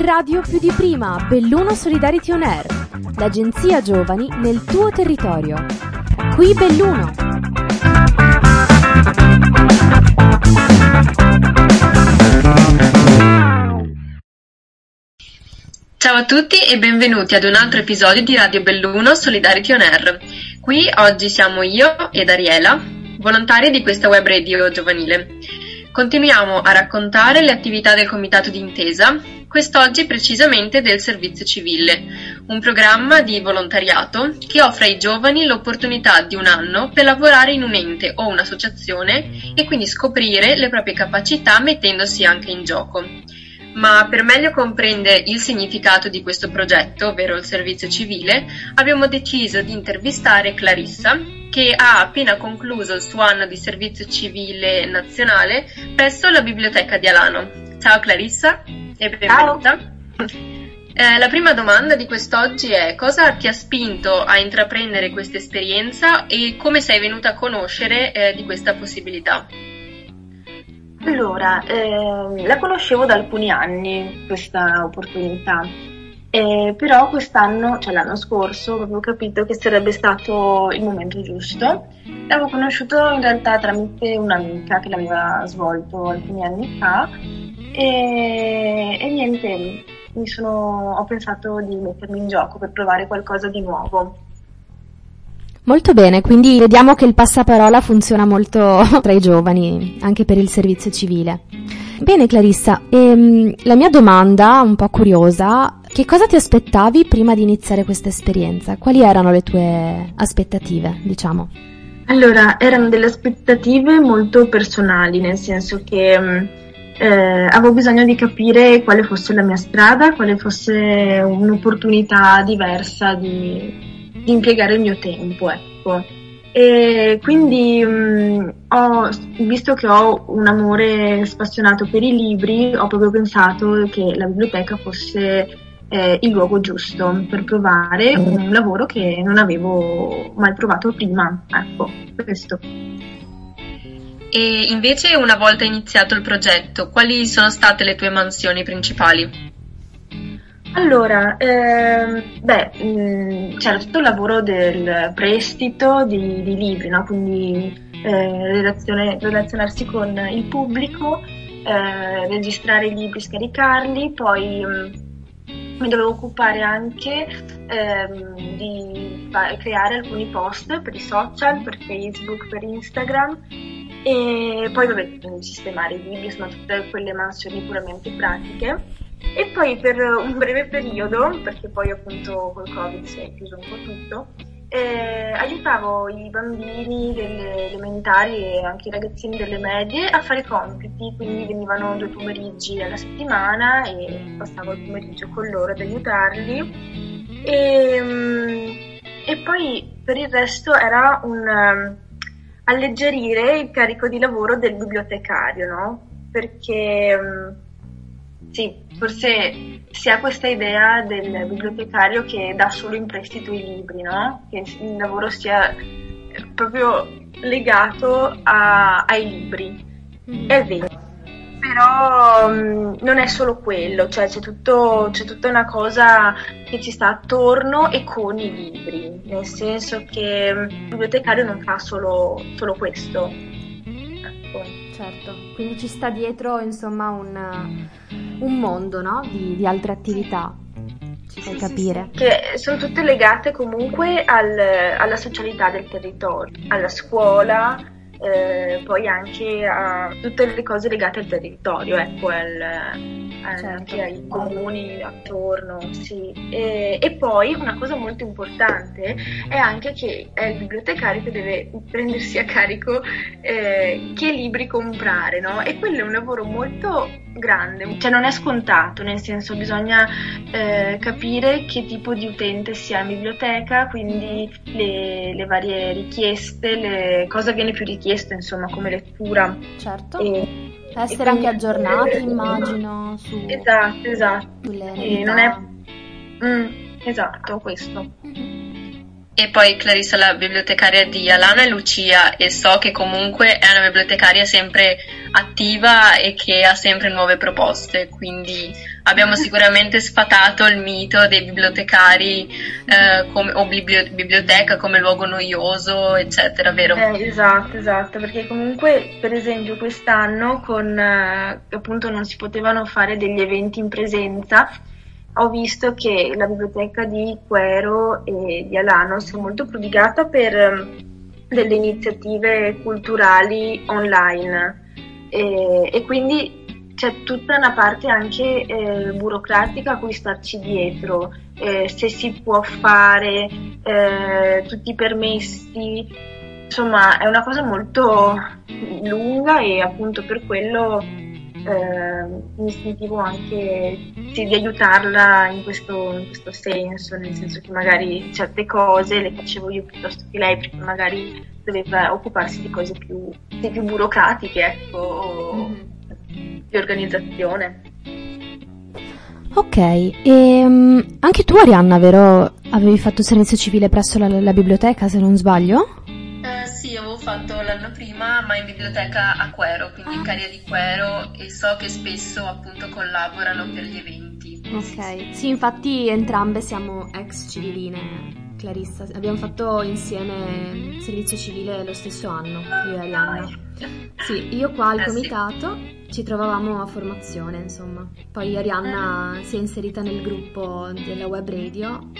radio più di prima, Belluno Solidarity On Air, l'agenzia giovani nel tuo territorio. Qui Belluno. Ciao a tutti e benvenuti ad un altro episodio di Radio Belluno Solidarity On Air. Qui oggi siamo io ed Ariela, volontari di questa web radio giovanile. Continuiamo a raccontare le attività del Comitato d'Intesa, quest'oggi precisamente del Servizio Civile, un programma di volontariato che offre ai giovani l'opportunità di un anno per lavorare in un ente o un'associazione e quindi scoprire le proprie capacità mettendosi anche in gioco. Ma per meglio comprendere il significato di questo progetto, ovvero il servizio civile, abbiamo deciso di intervistare Clarissa, che ha appena concluso il suo anno di servizio civile nazionale presso la biblioteca di Alano. Ciao Clarissa e benvenuta. Eh, la prima domanda di quest'oggi è cosa ti ha spinto a intraprendere questa esperienza e come sei venuta a conoscere eh, di questa possibilità? Allora, eh, la conoscevo da alcuni anni questa opportunità, eh, però quest'anno, cioè l'anno scorso, avevo capito che sarebbe stato il momento giusto. L'avevo conosciuto in realtà tramite un'amica che l'aveva svolto alcuni anni fa e, e niente, sono, ho pensato di mettermi in gioco per provare qualcosa di nuovo. Molto bene, quindi vediamo che il passaparola funziona molto tra i giovani, anche per il servizio civile. Bene Clarissa, ehm, la mia domanda, un po' curiosa, che cosa ti aspettavi prima di iniziare questa esperienza? Quali erano le tue aspettative, diciamo? Allora, erano delle aspettative molto personali, nel senso che mm, eh, avevo bisogno di capire quale fosse la mia strada, quale fosse un'opportunità diversa di, di impiegare il mio tempo, ecco. E quindi mh, ho, visto che ho un amore spassionato per i libri, ho proprio pensato che la biblioteca fosse eh, il luogo giusto per provare un lavoro che non avevo mai provato prima. Ecco, questo. E invece, una volta iniziato il progetto, quali sono state le tue mansioni principali? Allora, ehm, beh, mm, c'era tutto il lavoro del prestito di, di libri, no? quindi eh, relazione, relazionarsi con il pubblico, eh, registrare i libri, scaricarli, poi mh, mm, mi dovevo occupare anche ehm, di fa- creare alcuni post per i social, per Facebook, per Instagram e poi vabbè, sistemare i libri, insomma tutte quelle mansioni puramente pratiche. E poi per un breve periodo, perché poi appunto col Covid si è chiuso un po' tutto, eh, aiutavo i bambini delle elementari e anche i ragazzini delle medie a fare compiti, quindi venivano due pomeriggi alla settimana e passavo il pomeriggio con loro ad aiutarli. E, mm, e poi per il resto era un um, alleggerire il carico di lavoro del bibliotecario, no? Perché um, sì, forse si ha questa idea del bibliotecario che dà solo in prestito i libri, no? Che il lavoro sia proprio legato a, ai libri. Mm. È vero. Però um, non è solo quello, cioè c'è, tutto, c'è, tutta una cosa che ci sta attorno e con i libri, nel senso che il bibliotecario non fa solo, solo questo. Certo, quindi ci sta dietro insomma un un mondo no? di, di, altre attività. Ci fai capire. Che sono tutte legate comunque al, alla socialità del territorio, alla scuola, eh, poi anche a tutte le cose legate al territorio, ecco, al, certo. anche ai comuni attorno, sì. E, e, poi una cosa molto importante è anche che è il bibliotecario che deve prendersi a carico eh, che libri comprare, no? E quello è un lavoro molto grande, cioè non è scontato, nel senso bisogna eh, capire che tipo di utente si ha in biblioteca, quindi le, le varie richieste, le, cosa viene più richiesto insomma come lettura. Certo. E, essere e anche aggiornati immagino su esatto esatto. e non è mm, esatto questo. E poi Clarissa la bibliotecaria di Alana e Lucia e so che comunque è una bibliotecaria sempre attiva e che ha sempre nuove proposte, quindi abbiamo sicuramente sfatato il mito dei bibliotecari eh, come, o biblio- biblioteca come luogo noioso, eccetera, vero? Eh, esatto, esatto, perché comunque per esempio quest'anno con eh, appunto non si potevano fare degli eventi in presenza, ho visto che la biblioteca di Quero e di Alano si è molto prodigata per ehm, delle iniziative culturali online e, e quindi c'è tutta una parte anche eh, burocratica a cui starci dietro, eh, se si può fare, eh, tutti i permessi, insomma è una cosa molto lunga e appunto per quello eh, mi sentivo anche sì, di aiutarla in questo, in questo, senso, nel senso che magari certe cose le facevo io piuttosto che lei, perché magari doveva occuparsi di cose più, più burocratiche, ecco, mm-hmm. Di organizzazione. Ok, e um, anche tu Arianna, vero? Avevi fatto servizio civile presso la, la biblioteca, se non sbaglio? sì, avevo fatto l'anno prima, ma in biblioteca a Quero, quindi in Caria di Quero, e so che spesso appunto collaborano per gli eventi. Ok, sì, infatti entrambe siamo ex civiline, Clarissa. Abbiamo fatto insieme servizio civile lo stesso anno, io e Arianna. Sì, io qua al eh, comitato ci trovavamo a formazione, insomma. Poi Arianna si è inserita nel gruppo della web radio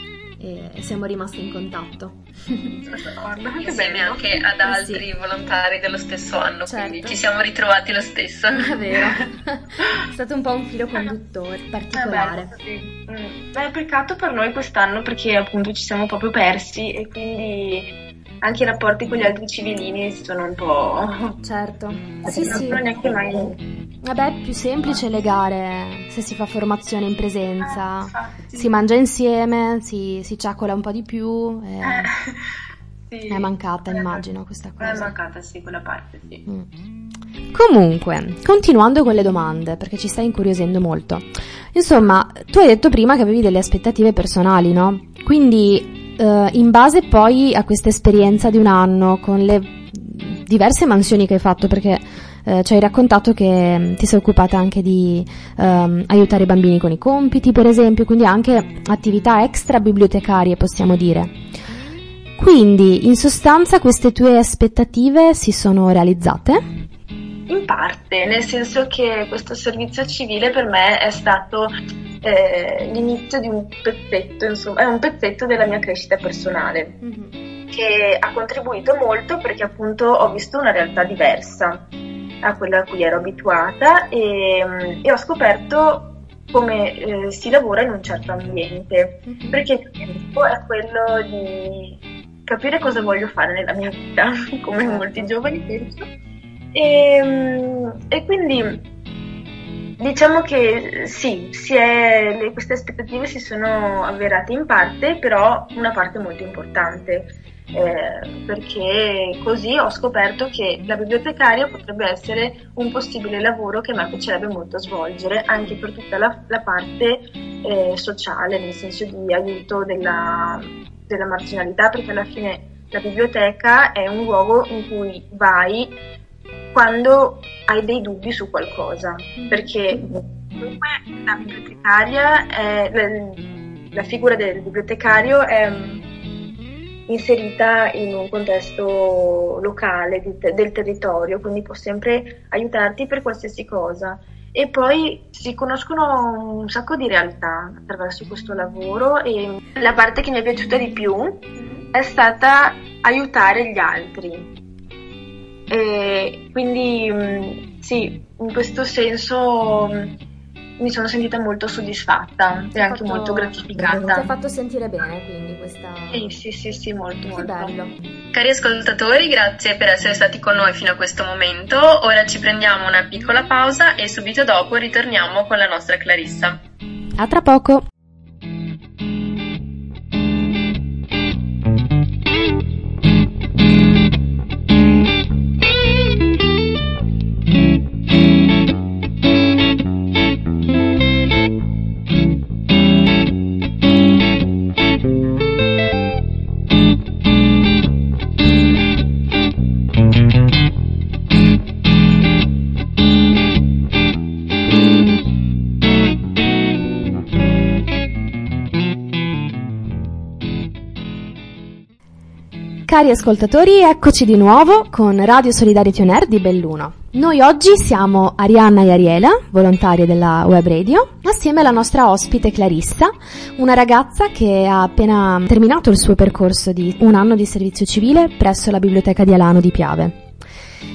e siamo rimasti in contatto. Insieme anche ad altri sì. volontari dello stesso anno, certo. quindi ci siamo ritrovati lo stesso. È vero, è stato un po' un filo conduttore particolare. È, sì. mm. è peccato per noi quest'anno perché appunto ci siamo proprio persi e quindi anche i rapporti con gli altri civilini sono un po'... Certo, sì non sì. Non neanche mai... Vabbè, è più semplice legare se si fa formazione in presenza, eh, si mangia insieme, si, si ciaccola un po' di più. E... Eh, sì. È mancata, immagino, questa cosa. È mancata, sì, quella parte, sì. Mm. Comunque, continuando con le domande, perché ci stai incuriosendo molto. Insomma, tu hai detto prima che avevi delle aspettative personali, no? Quindi eh, in base poi a questa esperienza di un anno con le diverse mansioni che hai fatto, perché eh, ci hai raccontato che mm, ti sei occupata anche di ehm, aiutare i bambini con i compiti, per esempio, quindi anche attività extra bibliotecarie, possiamo dire. Quindi, in sostanza, queste tue aspettative si sono realizzate? In parte, nel senso che questo servizio civile per me è stato eh, l'inizio di un pezzetto, insomma, è un pezzetto della mia crescita personale. Mm-hmm. che ha contribuito molto perché appunto ho visto una realtà diversa a quella a cui ero abituata e, mm, e ho scoperto come eh, si lavora in un certo ambiente, mm-hmm. perché il tempo è quello di capire cosa voglio fare nella mia vita, come certo. molti giovani penso, e, mm, e quindi Diciamo che sì, è, le, queste aspettative si sono avverate in parte, però una parte molto importante, eh, perché così ho scoperto che la bibliotecaria potrebbe essere un possibile lavoro che a me piacerebbe molto svolgere, anche per tutta la, la parte eh, sociale, nel senso di aiuto della, della marginalità, perché alla fine la biblioteca è un luogo in cui vai quando hai dei dubbi su qualcosa, mm. perché comunque la bibliotecaria, è, la, la figura del bibliotecario è mm, inserita in un contesto locale di, del territorio, quindi può sempre aiutarti per qualsiasi cosa. E poi si conoscono un sacco di realtà attraverso questo lavoro e la parte che mi è piaciuta di più mm-hmm. è stata aiutare gli altri e quindi mm, sì, in questo senso mm, mi sono sentita molto soddisfatta e anche fatto, molto gratificata. Ti ha fatto sentire bene quindi questa... Sì, sì, sì, sì molto, molto. bello. Cari ascoltatori, grazie per essere stati con noi fino a questo momento. Ora ci prendiamo una piccola pausa e subito dopo ritorniamo con la nostra Clarissa. A tra poco! Cari ascoltatori, eccoci di nuovo con Radio Solidarity On Air di Belluno. Noi oggi siamo Arianna e Ariela, volontarie della web radio, assieme alla nostra ospite Clarissa, una ragazza che ha appena terminato il suo percorso di un anno di servizio civile presso la biblioteca di Alano di Piave.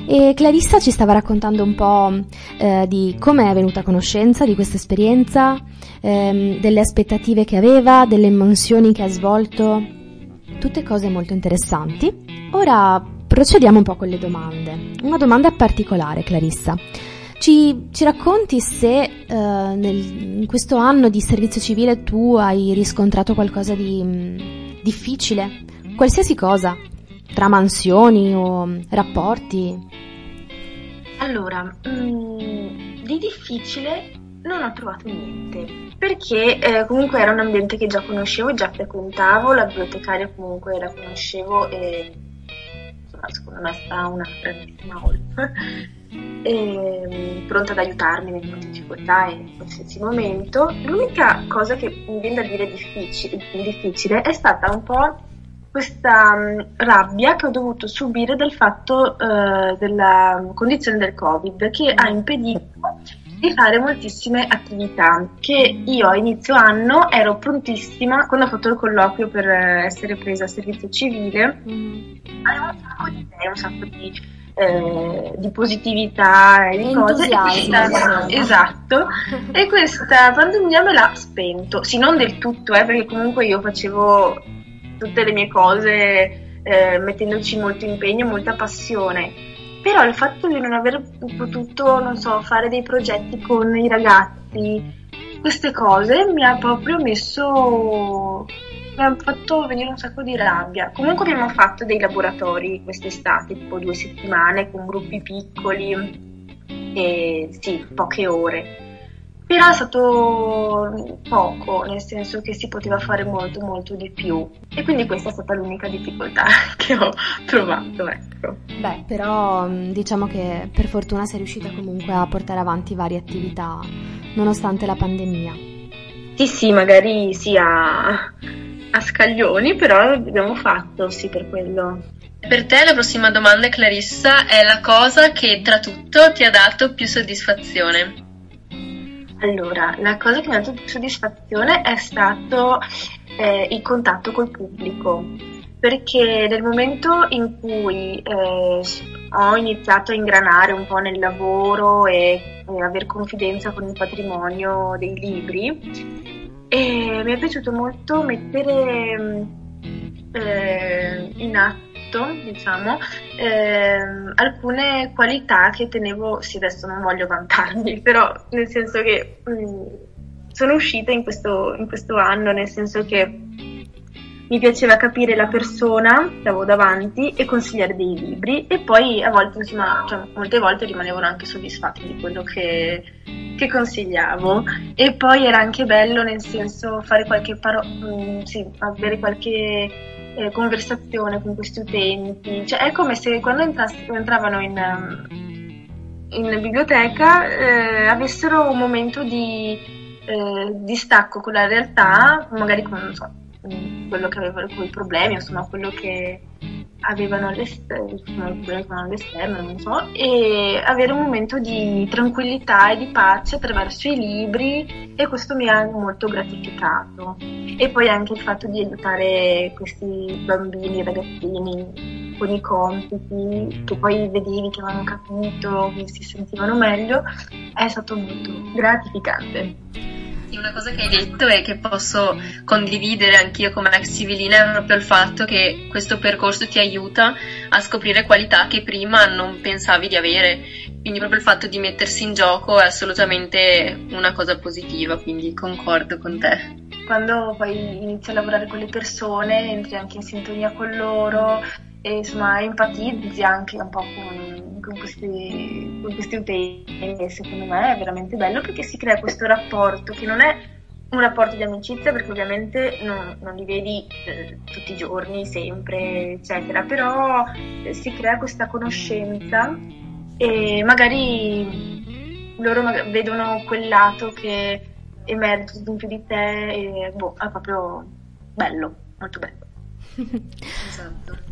E Clarissa ci stava raccontando un po' eh, di come è venuta a conoscenza di questa esperienza, ehm, delle aspettative che aveva, delle mansioni che ha svolto, tutte cose molto interessanti. Ora procediamo un po' con le domande. Una domanda particolare, Clarissa. Ci, ci racconti se eh, nel, in questo anno di servizio civile tu hai riscontrato qualcosa di mh, mm, difficile? Qualsiasi cosa, tra mansioni o rapporti? Allora, mh, mm, di difficile non ho trovato niente, perché eh, comunque era un ambiente che già conoscevo, già frequentavo, la bibliotecaria comunque la conoscevo e insomma, secondo me è stata una grandissima oltre, pronta ad aiutarmi nelle difficoltà e in qualsiasi momento. L'unica cosa che mi viene da dire difficile, difficile è stata un po' questa um, rabbia che ho dovuto subire dal fatto uh, della condizione del Covid che ha impedito di fare moltissime attività che io a inizio anno ero prontissima quando ho fatto il colloquio per essere presa a servizio civile mm. avevo un sacco di idee, un sacco di, eh, di positività e di cose e questa, esatto e questa pandemia me l'ha spento sì non del tutto eh, perché comunque io facevo tutte le mie cose eh, mettendoci molto impegno, molta passione. Però il fatto di non aver potuto, non so, fare dei progetti con i ragazzi, queste cose mi ha proprio messo mi ha fatto venire un sacco di rabbia. Comunque abbiamo fatto dei laboratori quest'estate, tipo due settimane con gruppi piccoli e sì, poche ore però è stato poco, nel senso che si poteva fare molto molto di più e quindi questa è stata l'unica difficoltà che ho trovato, ecco. Beh, però mm, diciamo che per fortuna sei riuscita comunque a portare avanti varie attività nonostante la pandemia. Sì, sì, magari sì a, a scaglioni, però l'abbiamo fatto, sì, per quello. Per te la prossima domanda, Clarissa, è la cosa che tra tutto ti ha dato più soddisfazione? Allora, la cosa che mi ha dato più soddisfazione è stato eh, il contatto col pubblico, perché nel momento in cui eh, ho iniziato a ingranare un po' nel lavoro e, e aver confidenza con il patrimonio dei libri, eh, mi è piaciuto molto mettere eh, in atto fatto, diciamo, ehm, alcune qualità che tenevo, sì adesso non voglio vantarmi, però nel senso che mh, mm, sono uscita in questo, in questo anno, nel senso che mi piaceva capire la persona che avevo davanti e consigliare dei libri e poi a volte, insomma, cioè, molte volte rimanevano anche soddisfatti di quello che, che, consigliavo. E poi era anche bello nel senso fare qualche parola, mm, sì, avere qualche eh, conversazione con questi utenti, cioè è come se quando entrass- entravano in, um, in biblioteca eh, avessero un momento di eh, distacco con la realtà, magari con so, quello che avevano, con i problemi, insomma quello che avevano all'esterno, non so, e avere un momento di tranquillità e di pace attraverso i libri e questo mi ha molto gratificato. E poi anche il fatto di aiutare questi bambini, ragazzini con i compiti, che poi vedevi che avevano capito, che si sentivano meglio, è stato molto gratificante. Sì, una cosa che hai detto e che posso condividere anch'io come ex civilina è proprio il fatto che questo percorso ti aiuta a scoprire qualità che prima non pensavi di avere. Quindi proprio il fatto di mettersi in gioco è assolutamente una cosa positiva, quindi concordo con te. Quando poi inizi a lavorare con le persone, entri anche in sintonia con loro e insomma empatizzi anche un po' con, con, questi, con questi utenti e secondo me è veramente bello perché si crea questo rapporto che non è un rapporto di amicizia perché ovviamente non, non li vedi eh, tutti i giorni, sempre, eccetera, però eh, si crea questa conoscenza e magari loro mag- vedono quel lato che emerge in più di te e boh, è proprio bello, molto bello. esatto.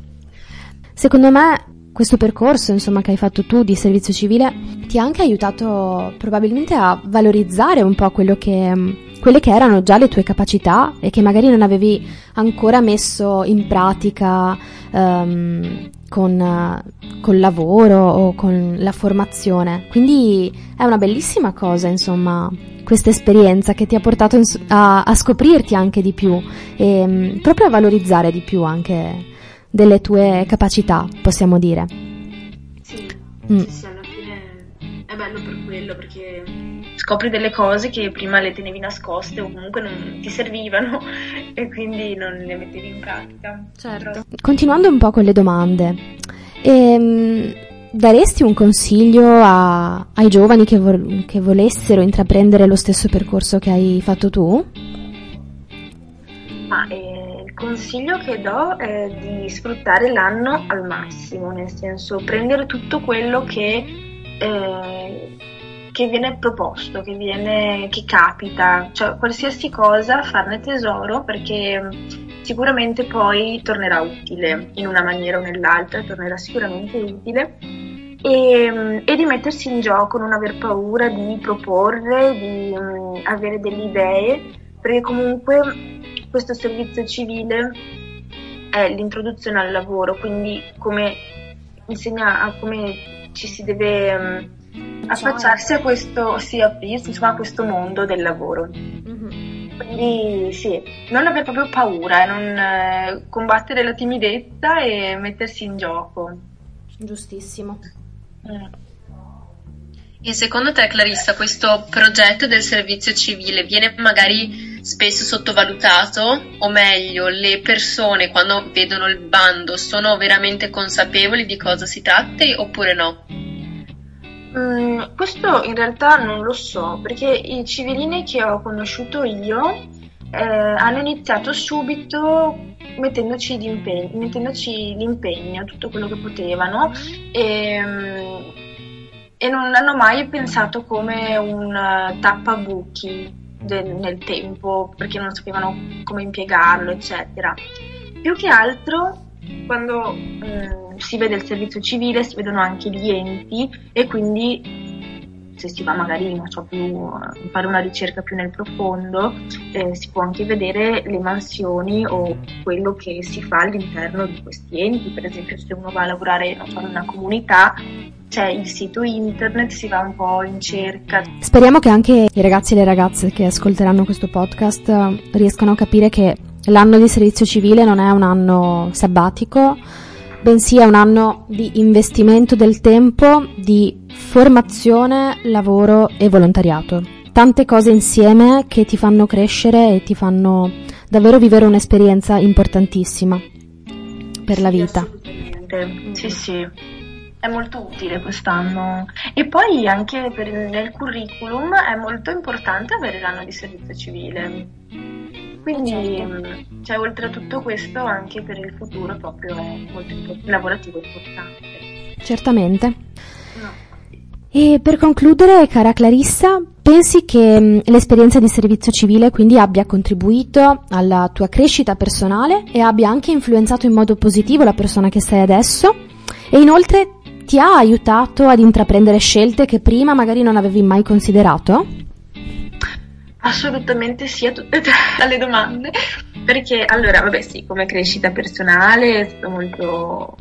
Secondo me questo percorso, insomma, che hai fatto tu di servizio civile ti ha anche aiutato probabilmente a valorizzare un po' quello che quelle che erano già le tue capacità e che magari non avevi ancora messo in pratica um, con, col lavoro o con la formazione. Quindi è una bellissima cosa, insomma, questa esperienza che ti ha portato a, a scoprirti anche di più e um, proprio a valorizzare di più anche delle tue capacità, possiamo dire. Sì, mm. sì, alla fine è bello per quello perché scopri delle cose che prima le tenevi nascoste o comunque non ti servivano e quindi non le mettevi in pratica. Certo. Però... Continuando un po' con le domande, ehm, daresti un consiglio a, ai giovani che, vo- che volessero intraprendere lo stesso percorso che hai fatto tu? Ma eh, consiglio che do è di sfruttare l'anno al massimo, nel senso prendere tutto quello che eh, che viene proposto, che, viene, che capita, cioè qualsiasi cosa farne tesoro perché mm, sicuramente poi tornerà utile in una maniera o nell'altra, tornerà sicuramente utile. E, mm, e di mettersi in gioco, non aver paura di proporre, di um, avere delle idee, perché comunque questo servizio civile è l'introduzione al lavoro, quindi come insegna come ci si deve um, affacciarsi a questo, sì, aprirsi insomma, a questo mondo del lavoro. Mm-hmm. Quindi sì, non avere proprio paura, non eh, combattere la timidezza e mettersi in gioco. Giustissimo. Mm. E secondo te, Clarissa, questo progetto del servizio civile viene magari spesso sottovalutato? O meglio, le persone quando vedono il bando sono veramente consapevoli di cosa si tratta oppure no? Mm, questo in realtà non lo so, perché i civilini che ho conosciuto io eh, hanno iniziato subito mettendoci, mettendoci, l'impegno, tutto quello che potevano e, mm, e non hanno mai pensato come un tappabuchi del, nel tempo, perché non sapevano come impiegarlo, eccetera. Più che altro quando mm, si vede il servizio civile si vedono anche gli enti e quindi se si va magari non so più a fare una ricerca più nel profondo eh, si può anche vedere le mansioni o quello che si fa all'interno di questi enti per esempio se uno va a lavorare so, in una comunità c'è il sito internet, si va un po' in cerca. Speriamo che anche i ragazzi e le ragazze che ascolteranno questo podcast eh, riescano a capire che L'anno di servizio civile non è un anno sabbatico, bensì è un anno di investimento del tempo, di formazione, lavoro e volontariato. Tante cose insieme che ti fanno crescere e ti fanno davvero vivere un'esperienza importantissima per la vita. Sì, sì. È molto utile quest'anno e poi anche per, nel curriculum è molto importante avere l'anno di servizio civile quindi, certo. cioè, oltre a tutto questo, anche per il futuro proprio è molto lavorativo importante. Certamente. No. E per concludere, cara Clarissa, pensi che mh, l'esperienza di servizio civile quindi abbia contribuito alla tua crescita personale e abbia anche influenzato in modo positivo la persona che sei adesso? E inoltre ti ha aiutato ad intraprendere scelte che prima magari non avevi mai considerato? Assolutamente sì a tutte le domande, perché allora, vabbè sì, come crescita personale è stato molto,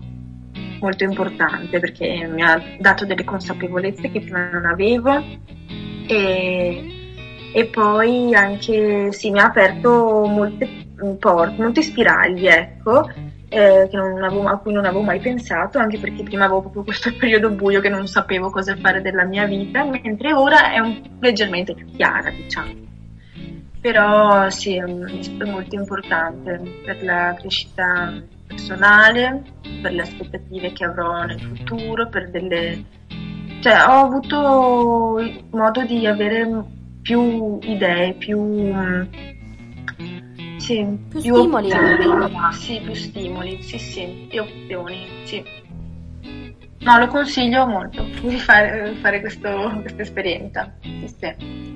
molto importante perché mi ha dato delle consapevolezze che prima non avevo. E, e poi anche sì, mi ha aperto molte porte, molte spiragli, ecco, eh, avevo, a cui non avevo mai pensato, anche perché prima avevo proprio questo periodo buio che non sapevo cosa fare della mia vita, mentre ora è un, leggermente più chiara, diciamo. Però sì, è molto importante per la crescita personale, per le aspettative che avrò nel futuro, per delle... cioè ho avuto modo di avere più idee, più... Sì, più, più stimoli. Opzioni. Sì, più stimoli, sì, sì, più opzioni, sì. No, lo consiglio molto di fare, fare questa esperienza. Sì, sì.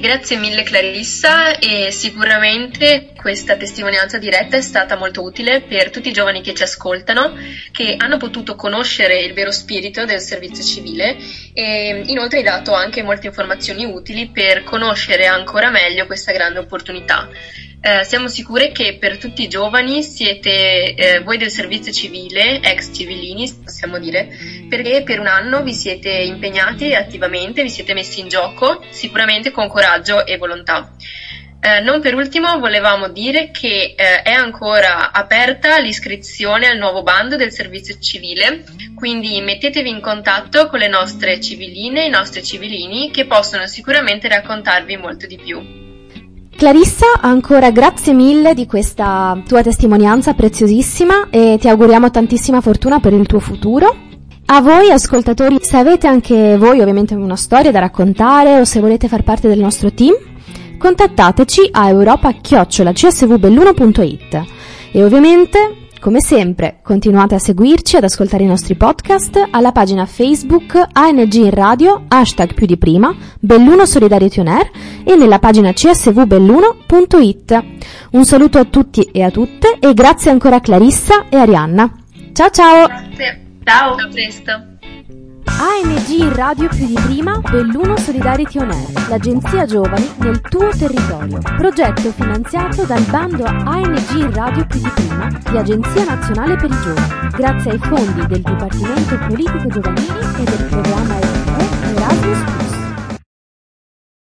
Grazie mille Clarissa e sicuramente questa testimonianza diretta è stata molto utile per tutti i giovani che ci ascoltano, che hanno potuto conoscere il vero spirito del servizio civile e inoltre hai dato anche molte informazioni utili per conoscere ancora meglio questa grande opportunità. Eh, siamo sicure che per tutti i giovani siete eh, voi del servizio civile, ex civilini possiamo dire, perché per un anno vi siete impegnati attivamente, vi siete messi in gioco, sicuramente con coraggio e volontà. Eh, non per ultimo volevamo dire che eh, è ancora aperta l'iscrizione al nuovo bando del servizio civile, quindi mettetevi in contatto con le nostre civiline, i nostri civilini che possono sicuramente raccontarvi molto di più. Clarissa, ancora grazie mille di questa tua testimonianza preziosissima e ti auguriamo tantissima fortuna per il tuo futuro. A voi ascoltatori, se avete anche voi ovviamente una storia da raccontare o se volete far parte del nostro team, contattateci a europa-csvbelluno.it e ovviamente come sempre, continuate a seguirci, ad ascoltare i nostri podcast alla pagina Facebook ANG in Radio, hashtag più di prima, Belluno Solidarity On Air e nella pagina csvbelluno.it. Un saluto a tutti e a tutte e grazie ancora a Clarissa e Arianna. Ciao ciao! Grazie, ciao, a presto! ANG radio più di prima, Belluno Solidarity On Air, l'agenzia giovani nel tuo territorio. Progetto finanziato dal bando ANG radio più di prima di Agenzia Nazionale per i Giovani, grazie ai fondi del Dipartimento Politico Giovanili e del programma